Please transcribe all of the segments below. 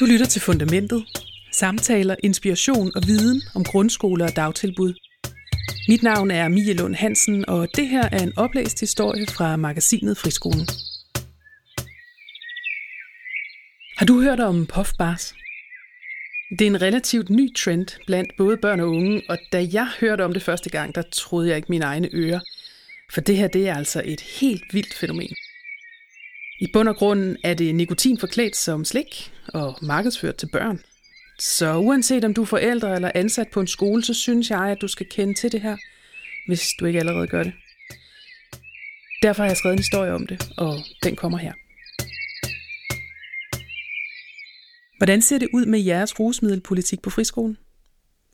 Du lytter til Fundamentet. Samtaler, inspiration og viden om grundskoler og dagtilbud. Mit navn er Mie Lund Hansen, og det her er en oplæst historie fra magasinet Friskolen. Har du hørt om puffbars? Det er en relativt ny trend blandt både børn og unge, og da jeg hørte om det første gang, der troede jeg ikke mine egne ører. For det her, det er altså et helt vildt fænomen. I bund og grund er det nikotin forklædt som slik og markedsført til børn. Så uanset om du er forældre eller ansat på en skole, så synes jeg, at du skal kende til det her, hvis du ikke allerede gør det. Derfor har jeg skrevet en historie om det, og den kommer her. Hvordan ser det ud med jeres rusmiddelpolitik på friskolen?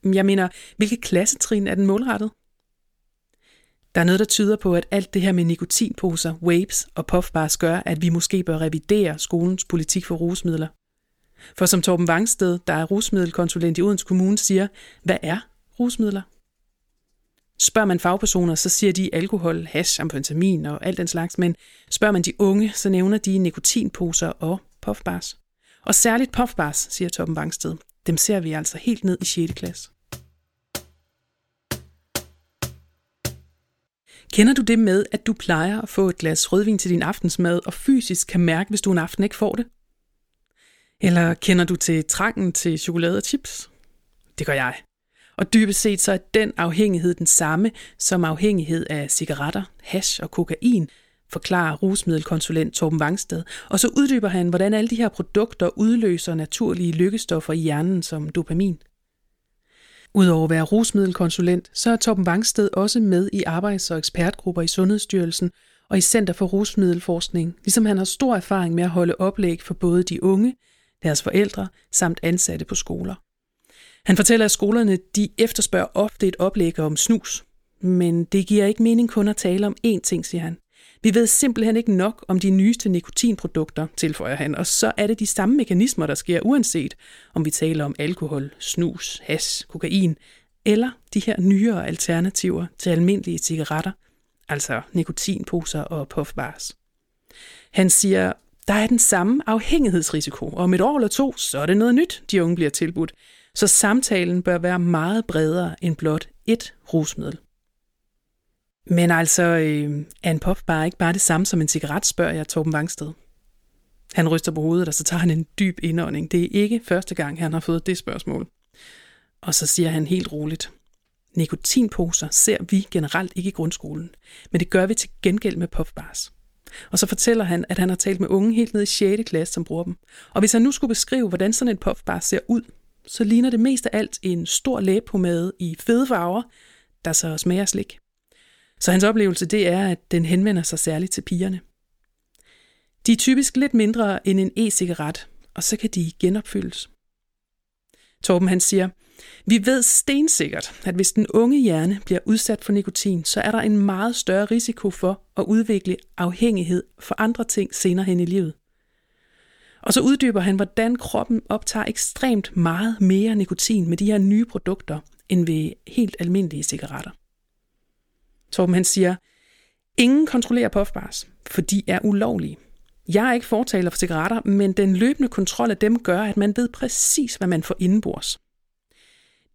Jeg mener, hvilke klassetrin er den målrettet? Der er noget, der tyder på, at alt det her med nikotinposer, vapes og puffbars gør, at vi måske bør revidere skolens politik for rusmidler. For som Torben Vangsted, der er rusmiddelkonsulent i Odense Kommune, siger, hvad er rusmidler? Spørger man fagpersoner, så siger de alkohol, hash, amfetamin og alt den slags, men spørger man de unge, så nævner de nikotinposer og puffbars. Og særligt puffbars, siger Torben Vangsted. Dem ser vi altså helt ned i 6. klasse. Kender du det med, at du plejer at få et glas rødvin til din aftensmad, og fysisk kan mærke, hvis du en aften ikke får det? Eller kender du til trangen til chokolade og chips? Det gør jeg. Og dybest set så er den afhængighed den samme som afhængighed af cigaretter, hash og kokain, forklarer rusmiddelkonsulent Torben Vangsted. Og så uddyber han, hvordan alle de her produkter udløser naturlige lykkestoffer i hjernen som dopamin. Udover at være rusmiddelkonsulent, så er Torben Vangsted også med i arbejds- og ekspertgrupper i Sundhedsstyrelsen og i Center for Rusmiddelforskning, ligesom han har stor erfaring med at holde oplæg for både de unge, deres forældre samt ansatte på skoler. Han fortæller, at skolerne de efterspørger ofte et oplæg om snus, men det giver ikke mening kun at tale om én ting, siger han. Vi ved simpelthen ikke nok om de nyeste nikotinprodukter, tilføjer han, og så er det de samme mekanismer, der sker uanset om vi taler om alkohol, snus, has, kokain eller de her nyere alternativer til almindelige cigaretter, altså nikotinposer og puffbars. Han siger, der er den samme afhængighedsrisiko, og om et år eller to, så er det noget nyt, de unge bliver tilbudt. Så samtalen bør være meget bredere end blot et rusmiddel. Men altså, øh, er en puffbar ikke bare det samme som en cigaret, spørger jeg Torben Vangsted. Han ryster på hovedet, og så tager han en dyb indånding. Det er ikke første gang, han har fået det spørgsmål. Og så siger han helt roligt, nikotinposer ser vi generelt ikke i grundskolen, men det gør vi til gengæld med puffbars. Og så fortæller han, at han har talt med unge helt ned i 6. klasse, som bruger dem. Og hvis han nu skulle beskrive, hvordan sådan en puffbar ser ud, så ligner det mest af alt en stor læbepomade i fede farver, der så smager slik. Så hans oplevelse det er, at den henvender sig særligt til pigerne. De er typisk lidt mindre end en e-cigaret, og så kan de genopfyldes. Torben han siger, vi ved stensikkert, at hvis den unge hjerne bliver udsat for nikotin, så er der en meget større risiko for at udvikle afhængighed for andre ting senere hen i livet. Og så uddyber han, hvordan kroppen optager ekstremt meget mere nikotin med de her nye produkter, end ved helt almindelige cigaretter. Torben han siger, ingen kontrollerer puffbars, for de er ulovlige. Jeg er ikke fortaler for cigaretter, men den løbende kontrol af dem gør, at man ved præcis, hvad man får indenbords.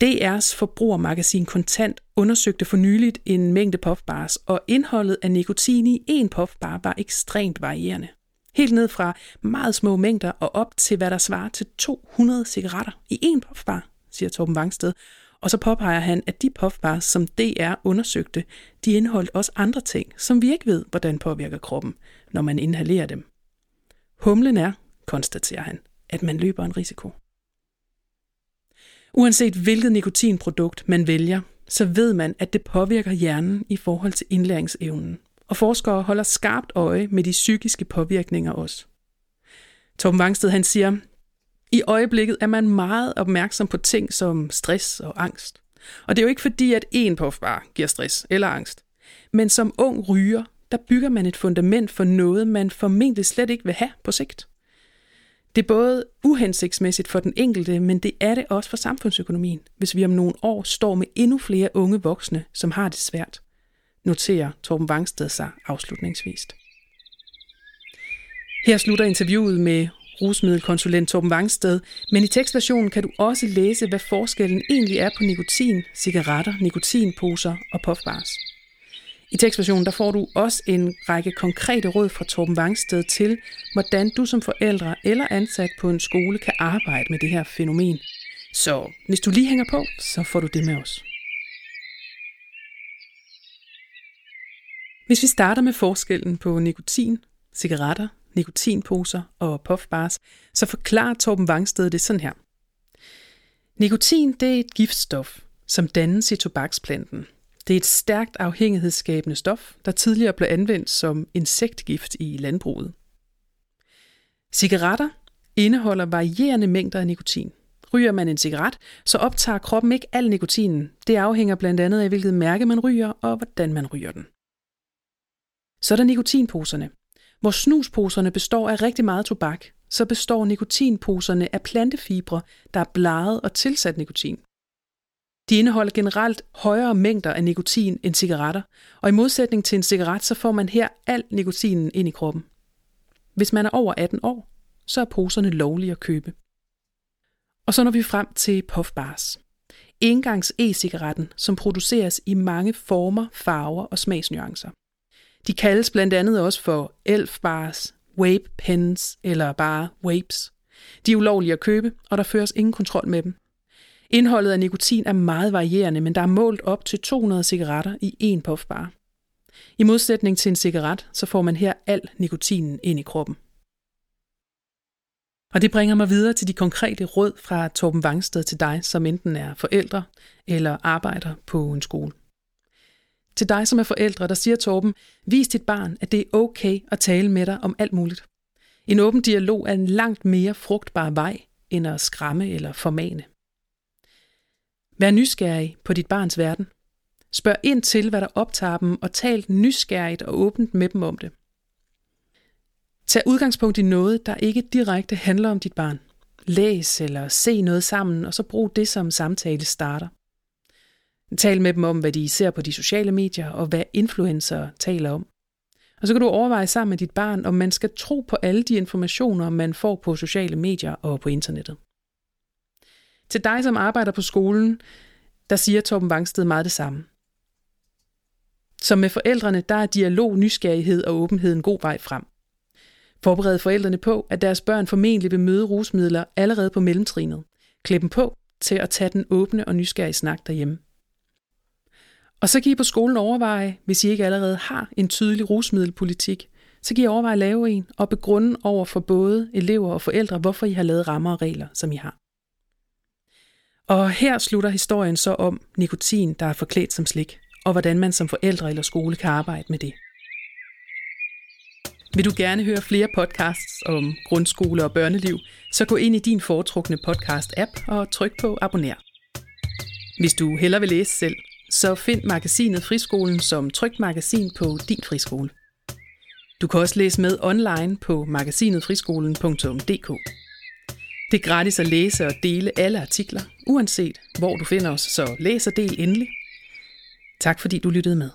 DR's forbrugermagasin Kontant undersøgte for nyligt en mængde puffbars, og indholdet af nikotin i en puffbar var ekstremt varierende. Helt ned fra meget små mængder og op til, hvad der svarer til 200 cigaretter i en puffbar, siger Torben Vangsted, og så påpeger han, at de puffbars, som DR undersøgte, de indeholdt også andre ting, som vi ikke ved, hvordan påvirker kroppen, når man inhalerer dem. Humlen er, konstaterer han, at man løber en risiko. Uanset hvilket nikotinprodukt man vælger, så ved man, at det påvirker hjernen i forhold til indlæringsevnen, og forskere holder skarpt øje med de psykiske påvirkninger også. Torben Vangsted han siger, i øjeblikket er man meget opmærksom på ting som stress og angst. Og det er jo ikke fordi, at en puffbar giver stress eller angst. Men som ung ryger, der bygger man et fundament for noget, man formentlig slet ikke vil have på sigt. Det er både uhensigtsmæssigt for den enkelte, men det er det også for samfundsøkonomien, hvis vi om nogle år står med endnu flere unge voksne, som har det svært, noterer Torben Vangsted sig afslutningsvis. Her slutter interviewet med rusmiddelkonsulent Torben Vangsted, men i tekstversionen kan du også læse, hvad forskellen egentlig er på nikotin, cigaretter, nikotinposer og puffbars. I tekstversionen der får du også en række konkrete råd fra Torben Vangsted til, hvordan du som forældre eller ansat på en skole kan arbejde med det her fænomen. Så hvis du lige hænger på, så får du det med os. Hvis vi starter med forskellen på nikotin, cigaretter, nikotinposer og puffbars, så forklarer Torben Vangsted det sådan her. Nikotin det er et giftstof, som dannes i tobaksplanten. Det er et stærkt afhængighedsskabende stof, der tidligere blev anvendt som insektgift i landbruget. Cigaretter indeholder varierende mængder af nikotin. Ryger man en cigaret, så optager kroppen ikke al nikotinen. Det afhænger blandt andet af, hvilket mærke man ryger og hvordan man ryger den. Så er der nikotinposerne. Hvor snusposerne består af rigtig meget tobak, så består nikotinposerne af plantefibre, der er blaret og tilsat nikotin. De indeholder generelt højere mængder af nikotin end cigaretter, og i modsætning til en cigaret, så får man her al nikotinen ind i kroppen. Hvis man er over 18 år, så er poserne lovlige at købe. Og så når vi frem til puffbars. Engangs e-cigaretten, som produceres i mange former, farver og smagsnuancer. De kaldes blandt andet også for elf bars, vape pens eller bare vapes. De er ulovlige at købe, og der føres ingen kontrol med dem. Indholdet af nikotin er meget varierende, men der er målt op til 200 cigaretter i en puffbar. I modsætning til en cigaret, så får man her al nikotinen ind i kroppen. Og det bringer mig videre til de konkrete råd fra Torben Vangsted til dig, som enten er forældre eller arbejder på en skole. Til dig, som er forældre, der siger Torben, vis dit barn, at det er okay at tale med dig om alt muligt. En åben dialog er en langt mere frugtbar vej, end at skræmme eller formane. Vær nysgerrig på dit barns verden. Spørg ind til, hvad der optager dem, og tal nysgerrigt og åbent med dem om det. Tag udgangspunkt i noget, der ikke direkte handler om dit barn. Læs eller se noget sammen, og så brug det som samtale starter. Tal med dem om, hvad de ser på de sociale medier, og hvad influencer taler om. Og så kan du overveje sammen med dit barn, om man skal tro på alle de informationer, man får på sociale medier og på internettet. Til dig, som arbejder på skolen, der siger Torben Vangsted meget det samme. Som med forældrene, der er dialog, nysgerrighed og åbenhed en god vej frem. Forbered forældrene på, at deres børn formentlig vil møde rusmidler allerede på mellemtrinet. Klæd dem på til at tage den åbne og nysgerrige snak derhjemme. Og så kan I på skolen overveje, hvis I ikke allerede har en tydelig rusmiddelpolitik, så kan I overveje at lave en og begrunde over for både elever og forældre, hvorfor I har lavet rammer og regler, som I har. Og her slutter historien så om nikotin, der er forklædt som slik, og hvordan man som forældre eller skole kan arbejde med det. Vil du gerne høre flere podcasts om grundskole og børneliv, så gå ind i din foretrukne podcast-app og tryk på abonner. Hvis du hellere vil læse selv, så find magasinet Friskolen som trygt magasin på din friskole. Du kan også læse med online på magasinetfriskolen.dk. Det er gratis at læse og dele alle artikler, uanset hvor du finder os, så læs og del endelig. Tak fordi du lyttede med.